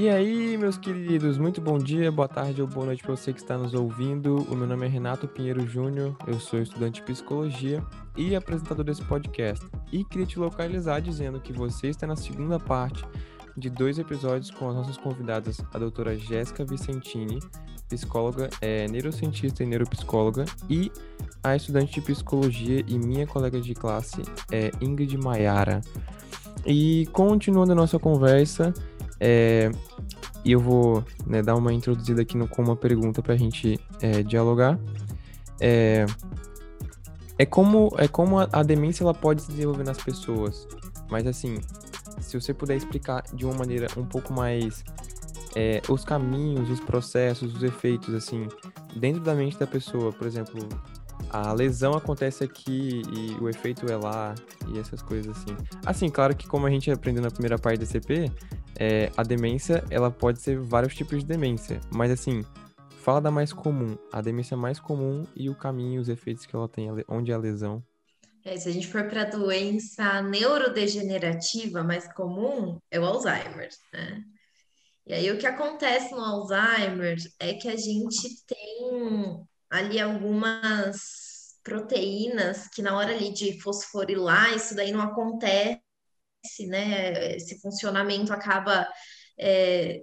E aí, meus queridos, muito bom dia, boa tarde ou boa noite para você que está nos ouvindo. O meu nome é Renato Pinheiro Júnior, eu sou estudante de psicologia e apresentador desse podcast. E queria te localizar dizendo que você está na segunda parte de dois episódios com as nossas convidadas, a doutora Jéssica Vicentini, psicóloga, é, neurocientista e neuropsicóloga, e a estudante de psicologia e minha colega de classe, é Ingrid Maiara. E continuando a nossa conversa, é, eu vou né, dar uma introduzida aqui no, com uma pergunta para a gente é, dialogar. É, é como, é como a, a, demência ela pode se desenvolver nas pessoas, mas assim, se você puder explicar de uma maneira um pouco mais é, os caminhos, os processos, os efeitos, assim, dentro da mente da pessoa, por exemplo, a lesão acontece aqui e o efeito é lá e essas coisas assim. Assim, claro que como a gente aprendeu na primeira parte da CP, é, a demência, ela pode ser vários tipos de demência, mas assim, fala da mais comum, a demência mais comum e o caminho, os efeitos que ela tem, onde é a lesão. É, se a gente for para a doença neurodegenerativa mais comum, é o Alzheimer, né? E aí o que acontece no Alzheimer é que a gente tem ali algumas proteínas que na hora ali de fosforilar, isso daí não acontece né? Esse funcionamento acaba é,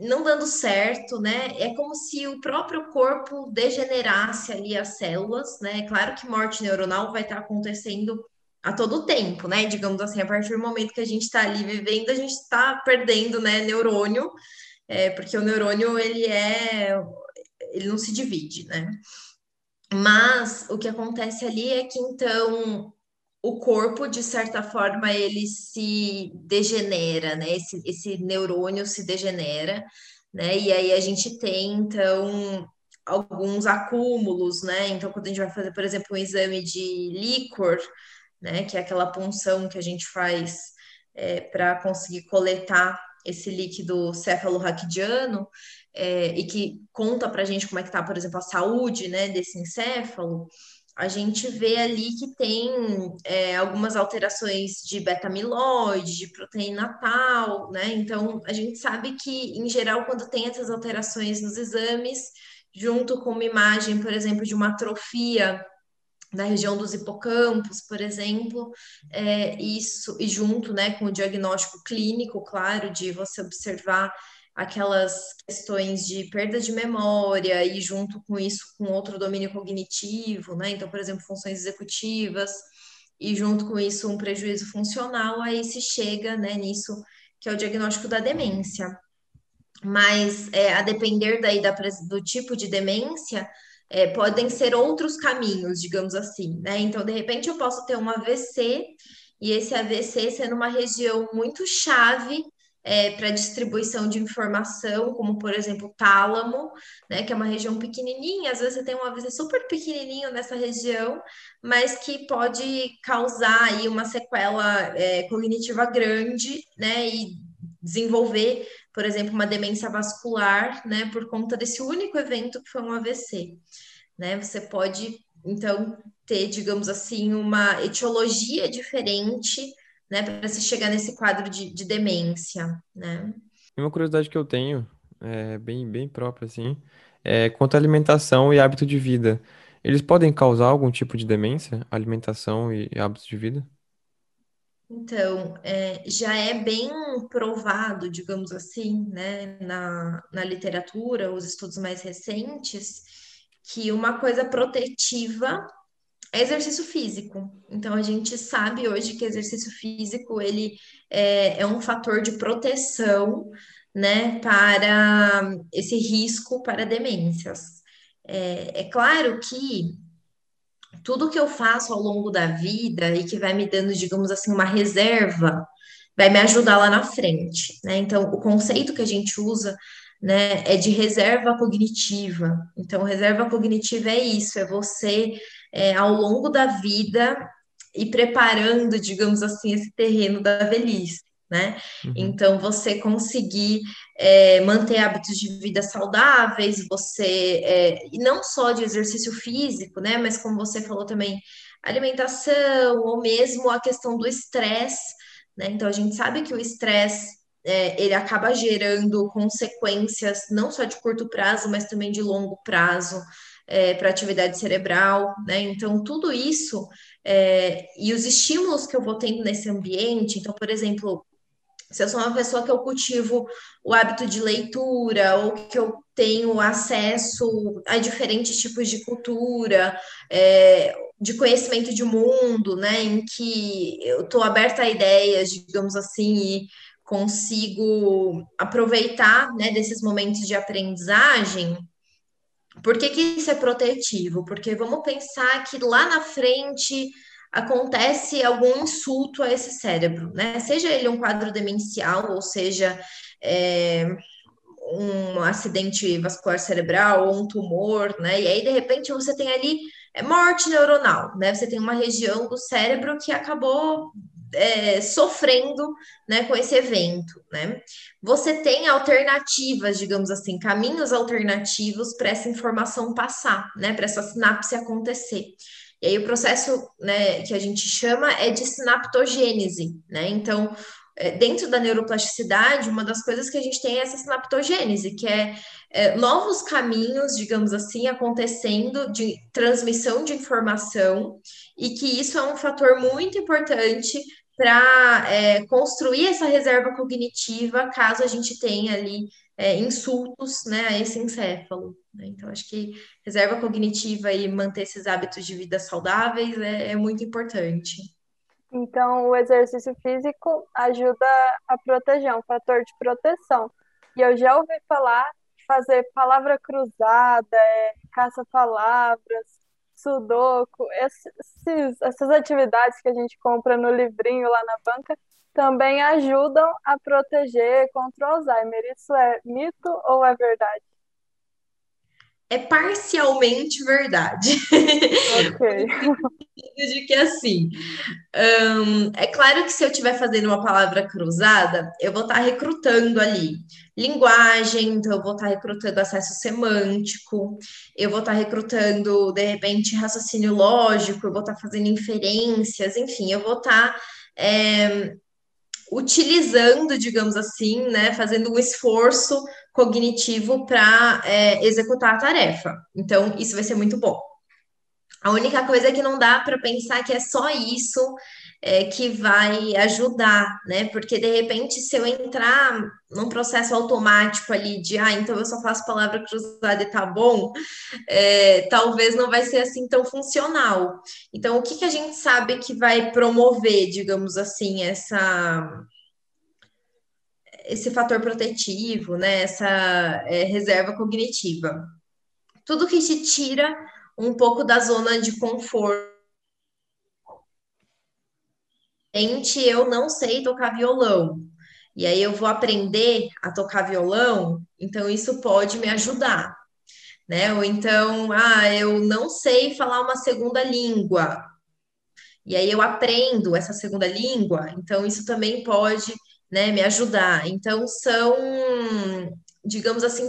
não dando certo, né? É como se o próprio corpo degenerasse ali as células, né? Claro que morte neuronal vai estar acontecendo a todo tempo, né? Digamos assim, a partir do momento que a gente está ali vivendo, a gente está perdendo, né, neurônio, é, porque o neurônio ele é, ele não se divide, né? Mas o que acontece ali é que então o corpo, de certa forma, ele se degenera, né? Esse, esse neurônio se degenera, né? E aí a gente tem, então, alguns acúmulos, né? Então, quando a gente vai fazer, por exemplo, um exame de líquor, né? Que é aquela punção que a gente faz é, para conseguir coletar esse líquido cefalorraquidiano, é, e que conta para a gente como é que está, por exemplo, a saúde, né, desse encéfalo, a gente vê ali que tem é, algumas alterações de beta-amiloide, de proteína tal, né? Então, a gente sabe que, em geral, quando tem essas alterações nos exames, junto com uma imagem, por exemplo, de uma atrofia na região dos hipocampos, por exemplo, é, isso, e junto né, com o diagnóstico clínico, claro, de você observar aquelas questões de perda de memória e junto com isso com outro domínio cognitivo, né? Então, por exemplo, funções executivas e junto com isso um prejuízo funcional, aí se chega, né, nisso que é o diagnóstico da demência. Mas é, a depender daí da, do tipo de demência, é, podem ser outros caminhos, digamos assim, né? Então, de repente, eu posso ter um AVC e esse AVC sendo uma região muito chave é, para distribuição de informação, como por exemplo o tálamo, né, que é uma região pequenininha, às vezes você tem um AVC super pequenininho nessa região, mas que pode causar aí uma sequela é, cognitiva grande, né, e desenvolver, por exemplo, uma demência vascular, né, por conta desse único evento que foi um AVC, né, você pode então ter, digamos assim, uma etiologia diferente né, para se chegar nesse quadro de, de demência, né? Uma curiosidade que eu tenho, é bem, bem própria, assim, é quanto à alimentação e hábito de vida. Eles podem causar algum tipo de demência, alimentação e hábitos de vida? Então, é, já é bem provado, digamos assim, né, na, na literatura, os estudos mais recentes, que uma coisa protetiva é exercício físico. Então a gente sabe hoje que exercício físico ele é, é um fator de proteção, né, para esse risco para demências. É, é claro que tudo que eu faço ao longo da vida e que vai me dando, digamos assim, uma reserva, vai me ajudar lá na frente, né? Então, o conceito que a gente usa, né, é de reserva cognitiva. Então, reserva cognitiva é isso, é você é, ao longo da vida e preparando, digamos assim, esse terreno da velhice. né? Uhum. Então, você conseguir é, manter hábitos de vida saudáveis, você, é, e não só de exercício físico, né? Mas como você falou também, alimentação, ou mesmo a questão do estresse, né? Então, a gente sabe que o estresse é, ele acaba gerando consequências não só de curto prazo, mas também de longo prazo é, para atividade cerebral, né? Então, tudo isso é, e os estímulos que eu vou tendo nesse ambiente, então, por exemplo, se eu sou uma pessoa que eu cultivo o hábito de leitura, ou que eu tenho acesso a diferentes tipos de cultura, é, de conhecimento de mundo, né, em que eu estou aberta a ideias, digamos assim, e consigo aproveitar, né, desses momentos de aprendizagem, por que, que isso é protetivo? Porque vamos pensar que lá na frente acontece algum insulto a esse cérebro, né? Seja ele um quadro demencial, ou seja, é, um acidente vascular cerebral ou um tumor, né? E aí, de repente, você tem ali é, morte neuronal, né? Você tem uma região do cérebro que acabou é, sofrendo né, com esse evento, né? Você tem alternativas, digamos assim, caminhos alternativos para essa informação passar, né? Para essa sinapse acontecer. E aí o processo né, que a gente chama é de sinaptogênese, né? Então, é, dentro da neuroplasticidade, uma das coisas que a gente tem é essa sinaptogênese, que é, é novos caminhos, digamos assim, acontecendo de transmissão de informação, e que isso é um fator muito importante para é, construir essa reserva cognitiva caso a gente tenha ali é, insultos né, a esse encéfalo. Né? Então, acho que reserva cognitiva e manter esses hábitos de vida saudáveis é, é muito importante. Então, o exercício físico ajuda a proteger, é um fator de proteção. E eu já ouvi falar fazer palavra cruzada, é, caça-palavras, sudoku, esses, essas atividades que a gente compra no livrinho lá na banca também ajudam a proteger contra o Alzheimer. Isso é mito ou é verdade? É parcialmente verdade. Ok. de que assim, um, é claro que se eu estiver fazendo uma palavra cruzada, eu vou estar recrutando ali linguagem, então eu vou estar recrutando acesso semântico, eu vou estar recrutando, de repente, raciocínio lógico, eu vou estar fazendo inferências, enfim, eu vou estar é, utilizando, digamos assim, né, fazendo um esforço cognitivo para é, executar a tarefa. Então, isso vai ser muito bom. A única coisa é que não dá para pensar que é só isso é, que vai ajudar, né? Porque de repente, se eu entrar num processo automático ali de ah, então eu só faço palavra cruzada e tá bom, é, talvez não vai ser assim tão funcional. Então, o que, que a gente sabe que vai promover, digamos assim, essa esse fator protetivo, né? Essa é, reserva cognitiva. Tudo que te tira um pouco da zona de conforto eu não sei tocar violão. E aí eu vou aprender a tocar violão, então isso pode me ajudar. Né? Ou então, ah, eu não sei falar uma segunda língua. E aí eu aprendo essa segunda língua, então isso também pode, né, me ajudar. Então são, digamos assim,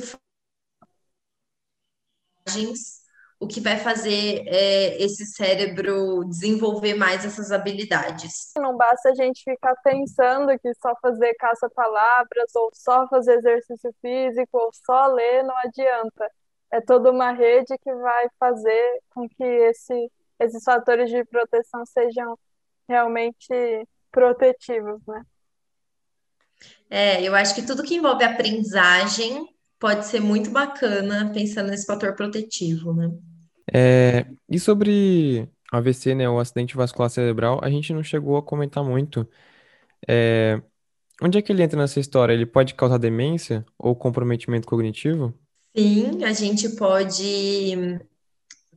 o que vai fazer é, esse cérebro desenvolver mais essas habilidades. Não basta a gente ficar pensando que só fazer caça-palavras, ou só fazer exercício físico, ou só ler, não adianta. É toda uma rede que vai fazer com que esse, esses fatores de proteção sejam realmente protetivos, né? É, eu acho que tudo que envolve aprendizagem pode ser muito bacana pensando nesse fator protetivo, né? É, e sobre AVC, né, o acidente vascular cerebral, a gente não chegou a comentar muito. É, onde é que ele entra nessa história? Ele pode causar demência ou comprometimento cognitivo? Sim, a gente pode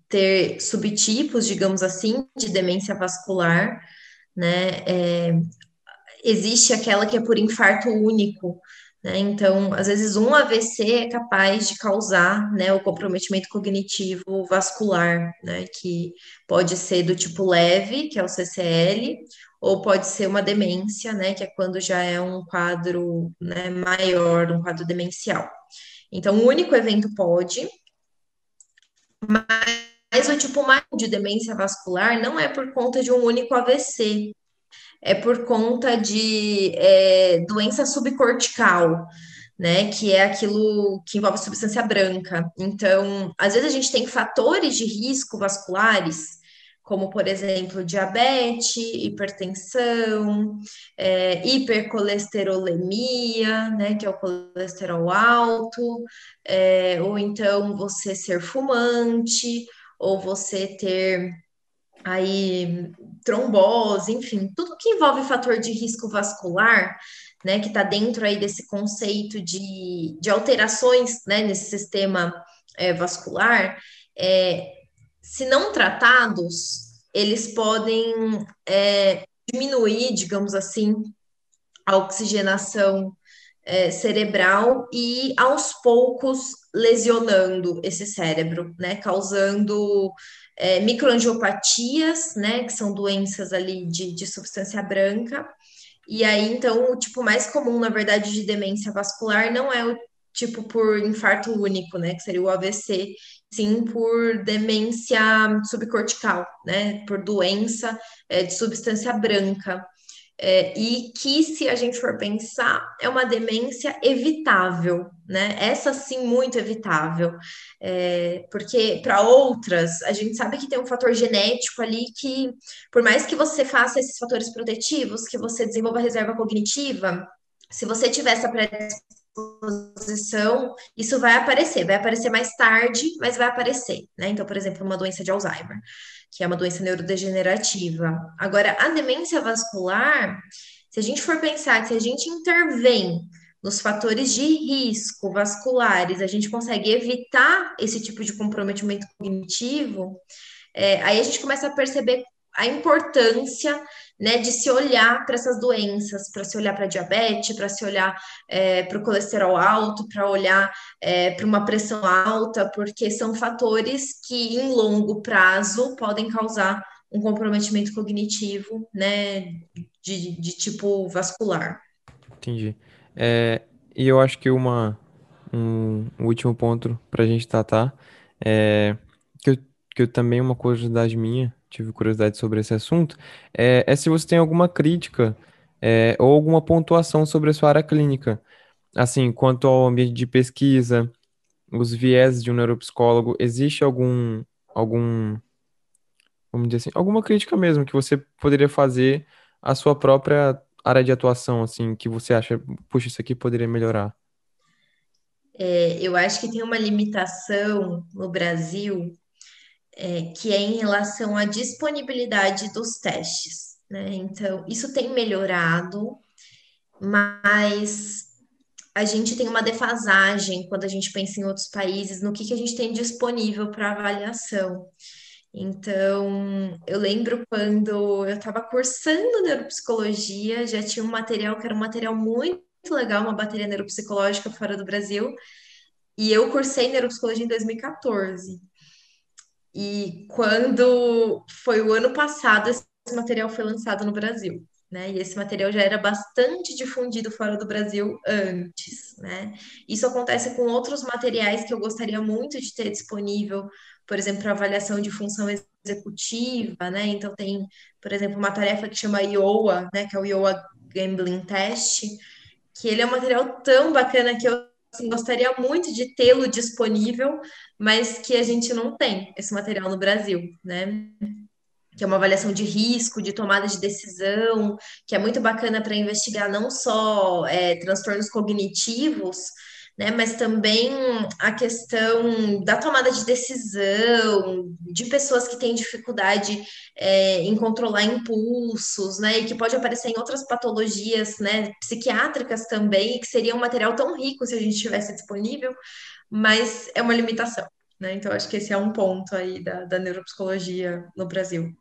ter subtipos, digamos assim, de demência vascular, né? É, existe aquela que é por infarto único, né? Então, às vezes, um AVC é capaz de causar né, o comprometimento cognitivo vascular, né, que pode ser do tipo leve, que é o CCL, ou pode ser uma demência, né, que é quando já é um quadro, né, maior, um quadro demencial. Então, um único evento pode, mas o tipo mais de demência vascular não é por conta de um único AVC, é por conta de é, doença subcortical, né? Que é aquilo que envolve substância branca. Então, às vezes a gente tem fatores de risco vasculares, como, por exemplo, diabetes, hipertensão, é, hipercolesterolemia, né? Que é o colesterol alto, é, ou então você ser fumante, ou você ter aí trombose, enfim, tudo que envolve fator de risco vascular, né, que está dentro aí desse conceito de, de alterações, né, nesse sistema é, vascular, é, se não tratados, eles podem é, diminuir, digamos assim, a oxigenação é, cerebral e aos poucos lesionando esse cérebro, né, causando é, microangiopatias, né, que são doenças ali de, de substância branca. E aí, então, o tipo mais comum, na verdade, de demência vascular não é o tipo por infarto único, né, que seria o AVC, sim por demência subcortical, né, por doença é, de substância branca. É, e que, se a gente for pensar, é uma demência evitável, né? Essa sim, muito evitável. É, porque para outras, a gente sabe que tem um fator genético ali que, por mais que você faça esses fatores protetivos, que você desenvolva reserva cognitiva, se você tiver essa predisposição, isso vai aparecer, vai aparecer mais tarde, mas vai aparecer, né? Então, por exemplo, uma doença de Alzheimer que é uma doença neurodegenerativa. Agora, a demência vascular, se a gente for pensar que se a gente intervém nos fatores de risco vasculares, a gente consegue evitar esse tipo de comprometimento cognitivo, é, aí a gente começa a perceber a importância né, de se olhar para essas doenças, para se olhar para diabetes, para se olhar é, para o colesterol alto, para olhar é, para uma pressão alta, porque são fatores que em longo prazo podem causar um comprometimento cognitivo, né, de, de tipo vascular. Entendi. É, e eu acho que uma, um, último ponto para a gente tratar é que eu também uma curiosidade minha tive curiosidade sobre esse assunto, é, é se você tem alguma crítica é, ou alguma pontuação sobre a sua área clínica. Assim, quanto ao ambiente de pesquisa, os viés de um neuropsicólogo, existe algum, algum, vamos dizer assim, alguma crítica mesmo que você poderia fazer à sua própria área de atuação, assim, que você acha, puxa, isso aqui poderia melhorar? É, eu acho que tem uma limitação no Brasil é, que é em relação à disponibilidade dos testes. Né? Então, isso tem melhorado, mas a gente tem uma defasagem quando a gente pensa em outros países no que, que a gente tem disponível para avaliação. Então, eu lembro quando eu estava cursando neuropsicologia, já tinha um material que era um material muito legal, uma bateria neuropsicológica fora do Brasil, e eu cursei neuropsicologia em 2014. E quando foi o ano passado, esse material foi lançado no Brasil. Né? E esse material já era bastante difundido fora do Brasil antes, né? Isso acontece com outros materiais que eu gostaria muito de ter disponível, por exemplo, avaliação de função executiva, né? Então tem, por exemplo, uma tarefa que chama IOA, né? Que é o IOA Gambling Test, que ele é um material tão bacana que eu gostaria muito de tê-lo disponível, mas que a gente não tem esse material no Brasil, né? Que é uma avaliação de risco, de tomada de decisão, que é muito bacana para investigar não só é, transtornos cognitivos, né? Mas também a questão da tomada de decisão, de pessoas que têm dificuldade é, em controlar impulsos, né? E que pode aparecer em outras patologias, né? Psiquiátricas também, que seria um material tão rico se a gente tivesse disponível, mas é uma limitação, né? Então, acho que esse é um ponto aí da, da neuropsicologia no Brasil.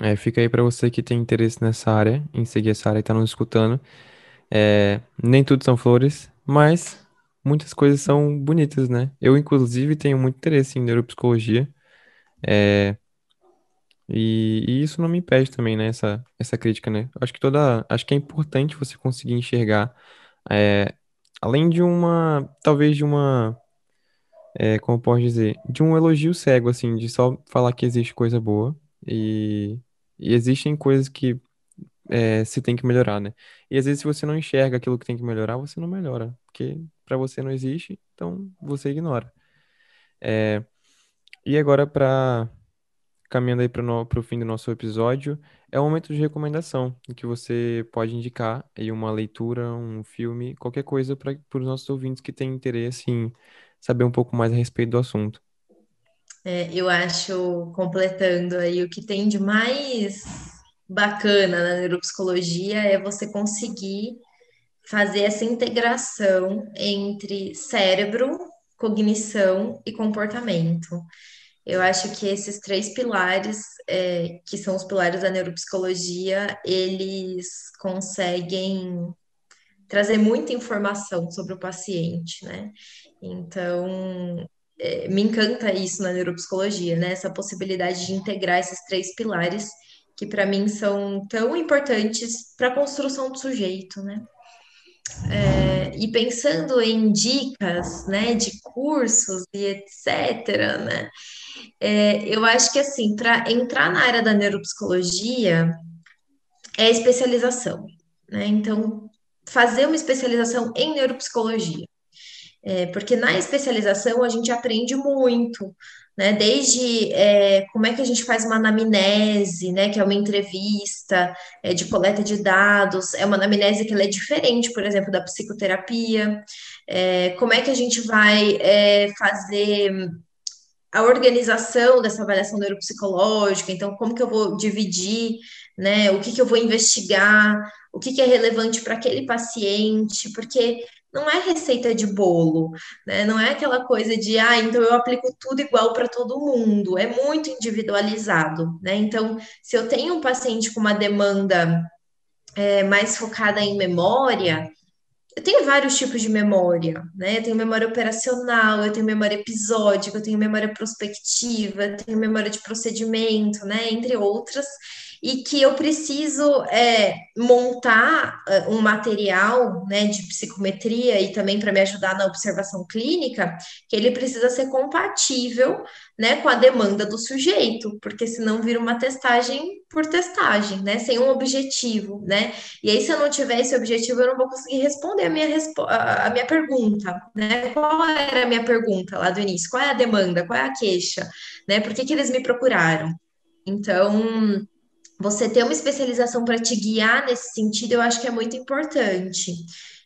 É, fica aí para você que tem interesse nessa área, em seguir essa área e está nos escutando. É, nem tudo são flores, mas muitas coisas são bonitas, né? Eu, inclusive, tenho muito interesse em neuropsicologia. É, E, e isso não me impede também, né? Essa, essa crítica, né? Acho que toda, acho que é importante você conseguir enxergar, é, além de uma, talvez de uma, é, como posso dizer, de um elogio cego, assim, de só falar que existe coisa boa e, e existem coisas que é, se tem que melhorar, né? E às vezes se você não enxerga aquilo que tem que melhorar, você não melhora, porque para você não existe, então você ignora. É, e agora para caminhando aí para o fim do nosso episódio, é o momento de recomendação, em que você pode indicar aí uma leitura, um filme, qualquer coisa para os nossos ouvintes que têm interesse em saber um pouco mais a respeito do assunto. É, eu acho, completando aí, o que tem de mais bacana na neuropsicologia é você conseguir fazer essa integração entre cérebro, cognição e comportamento. Eu acho que esses três pilares, é, que são os pilares da neuropsicologia, eles conseguem trazer muita informação sobre o paciente, né? Então, é, me encanta isso na neuropsicologia, né? Essa possibilidade de integrar esses três pilares que para mim são tão importantes para a construção do sujeito, né? É, e pensando em dicas, né, de cursos e etc, né, é, eu acho que assim, para entrar na área da neuropsicologia é especialização, né? Então, fazer uma especialização em neuropsicologia. É, porque na especialização a gente aprende muito, né? Desde é, como é que a gente faz uma anamnese, né? Que é uma entrevista é, de coleta de dados, é uma anamnese que ela é diferente, por exemplo, da psicoterapia. É, como é que a gente vai é, fazer a organização dessa avaliação neuropsicológica, então como que eu vou dividir, né, o que que eu vou investigar, o que que é relevante para aquele paciente, porque não é receita de bolo, né? Não é aquela coisa de, ah, então eu aplico tudo igual para todo mundo. É muito individualizado, né? Então, se eu tenho um paciente com uma demanda é, mais focada em memória, eu tenho vários tipos de memória, né? Eu tenho memória operacional, eu tenho memória episódica, eu tenho memória prospectiva, eu tenho memória de procedimento, né? Entre outras e que eu preciso é, montar uh, um material né, de psicometria e também para me ajudar na observação clínica, que ele precisa ser compatível né, com a demanda do sujeito, porque senão vira uma testagem por testagem, né, sem um objetivo, né? E aí, se eu não tiver esse objetivo, eu não vou conseguir responder a minha, a minha pergunta, né? Qual era a minha pergunta lá do início? Qual é a demanda? Qual é a queixa? Né? Por que, que eles me procuraram? Então, você ter uma especialização para te guiar nesse sentido, eu acho que é muito importante.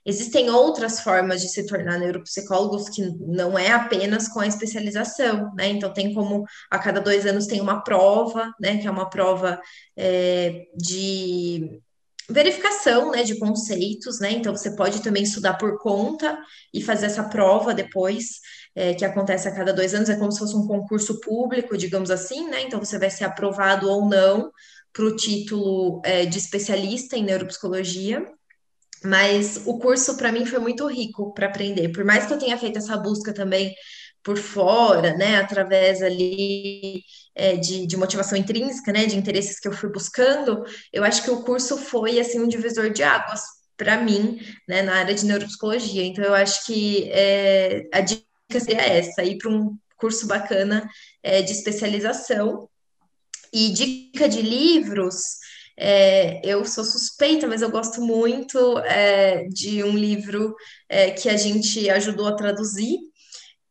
Existem outras formas de se tornar neuropsicólogos que não é apenas com a especialização, né? Então, tem como a cada dois anos tem uma prova, né? Que é uma prova é, de verificação, né? De conceitos, né? Então, você pode também estudar por conta e fazer essa prova depois. É, que acontece a cada dois anos, é como se fosse um concurso público, digamos assim, né? Então você vai ser aprovado ou não para o título é, de especialista em neuropsicologia, mas o curso para mim foi muito rico para aprender. Por mais que eu tenha feito essa busca também por fora, né, através ali é, de, de, motivação intrínseca, né, de interesses que eu fui buscando, eu acho que o curso foi assim um divisor de águas para mim, né, na área de neuropsicologia. Então eu acho que é, a dica seria essa, ir para um curso bacana é, de especialização e dica de livros, é, eu sou suspeita, mas eu gosto muito é, de um livro é, que a gente ajudou a traduzir,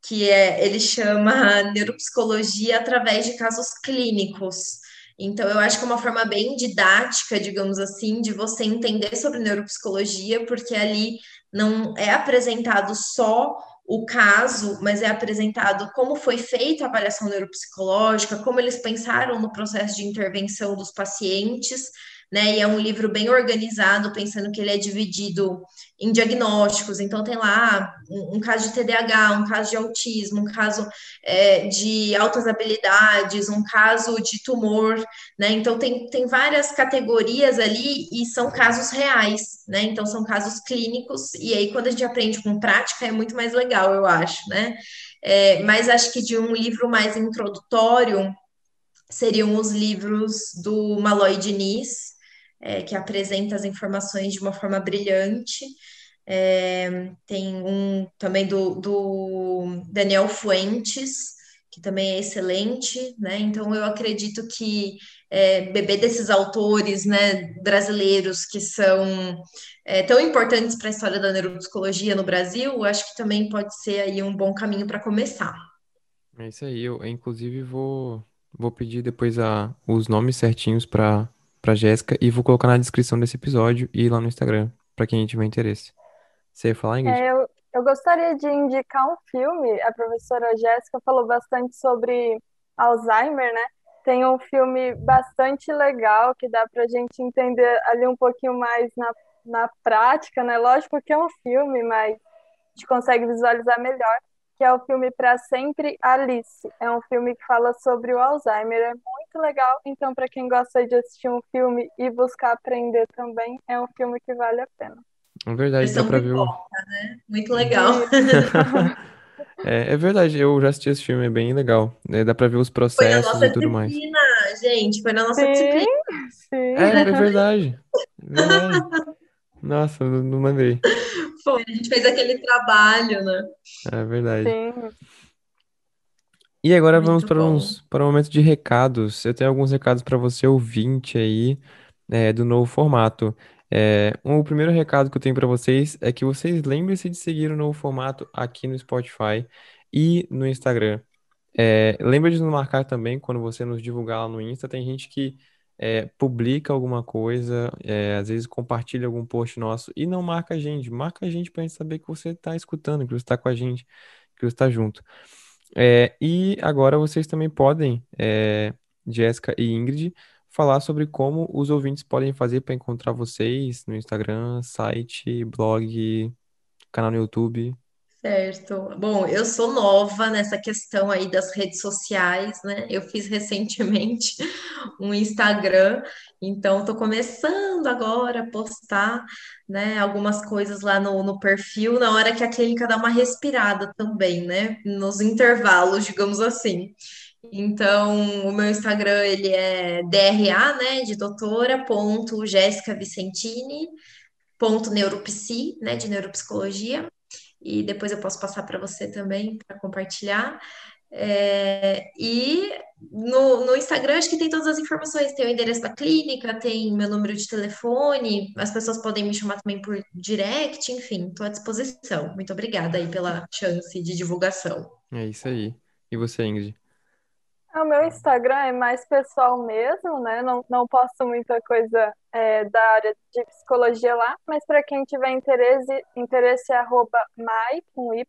que é, ele chama Neuropsicologia através de casos clínicos. Então, eu acho que é uma forma bem didática, digamos assim, de você entender sobre neuropsicologia, porque ali não é apresentado só o caso, mas é apresentado como foi feita a avaliação neuropsicológica, como eles pensaram no processo de intervenção dos pacientes, né? E é um livro bem organizado, pensando que ele é dividido em diagnósticos. Então, tem lá um, um caso de TDAH, um caso de autismo, um caso é, de altas habilidades, um caso de tumor, né? Então, tem, tem várias categorias ali e são casos reais, né? Então, são casos clínicos. E aí, quando a gente aprende com prática, é muito mais legal, eu acho, né? É, mas acho que de um livro mais introdutório seriam os livros do Malloy Diniz, é, que apresenta as informações de uma forma brilhante. É, tem um também do, do Daniel Fuentes, que também é excelente, né? Então eu acredito que é, beber desses autores, né, brasileiros que são é, tão importantes para a história da neuropsicologia no Brasil, acho que também pode ser aí um bom caminho para começar. É isso aí. Eu, inclusive, vou, vou pedir depois a, os nomes certinhos para para Jéssica e vou colocar na descrição desse episódio e lá no Instagram, para quem tiver interesse. Você ia falar, Ingrid? É, eu, eu gostaria de indicar um filme. A professora Jéssica falou bastante sobre Alzheimer, né? Tem um filme bastante legal que dá para a gente entender ali um pouquinho mais na, na prática, né? Lógico que é um filme, mas a gente consegue visualizar melhor que é o filme Para Sempre Alice. É um filme que fala sobre o Alzheimer. É muito legal. Então, para quem gosta de assistir um filme e buscar aprender também, é um filme que vale a pena. É verdade, dá pra ver. O... Né? Muito legal. é, é, verdade, eu já assisti esse filme, é bem legal. É, dá pra ver os processos e tudo mais. Gente, foi na nossa sim, disciplina. Sim. É, é verdade. É verdade. Nossa, não, não lembrei. Foi, a gente fez aquele trabalho, né? É verdade. Sim. E agora Muito vamos para, uns, para um momento de recados. Eu tenho alguns recados para você, ouvinte aí, é, do novo formato. É, um, o primeiro recado que eu tenho para vocês é que vocês lembrem-se de seguir o novo formato aqui no Spotify e no Instagram. É, lembra de nos marcar também quando você nos divulgar lá no Insta. Tem gente que é, publica alguma coisa, é, às vezes compartilha algum post nosso e não marca a gente. Marca a gente para a gente saber que você está escutando, que você está com a gente, que você está junto. É, e agora vocês também podem, é, Jéssica e Ingrid, falar sobre como os ouvintes podem fazer para encontrar vocês no Instagram, site, blog, canal no YouTube. Certo. Bom, eu sou nova nessa questão aí das redes sociais, né? Eu fiz recentemente um Instagram, então estou começando agora a postar, né, algumas coisas lá no, no perfil, na hora que a clínica dá uma respirada também, né? Nos intervalos, digamos assim. Então, o meu Instagram, ele é DRA, né, de doutora, ponto Jéssica Vicentini, ponto neuropsi, né, de neuropsicologia, e depois eu posso passar para você também para compartilhar. É, e no, no Instagram acho que tem todas as informações, tem o endereço da clínica, tem meu número de telefone, as pessoas podem me chamar também por direct, enfim, estou à disposição. Muito obrigada aí pela chance de divulgação. É isso aí. E você, Ingrid? O meu Instagram é mais pessoal mesmo, né? Não, não posto muita coisa é, da área de psicologia lá, mas para quem tiver interesse, interesse é arroba mai, com Y,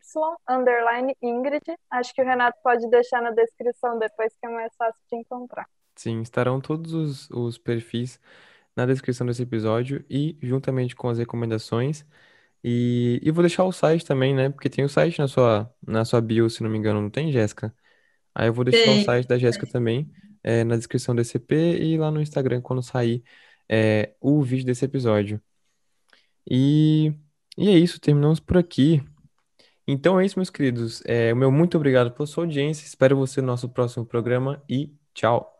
underline Ingrid. Acho que o Renato pode deixar na descrição depois que é mais fácil de encontrar. Sim, estarão todos os, os perfis na descrição desse episódio e juntamente com as recomendações. E, e vou deixar o site também, né? Porque tem o site na sua, na sua bio, se não me engano, não tem, Jéssica? Aí eu vou deixar o site da Jéssica também é, na descrição desse EP e lá no Instagram quando sair é, o vídeo desse episódio. E, e é isso, terminamos por aqui. Então é isso, meus queridos. É, o meu muito obrigado pela sua audiência. Espero você no nosso próximo programa e tchau.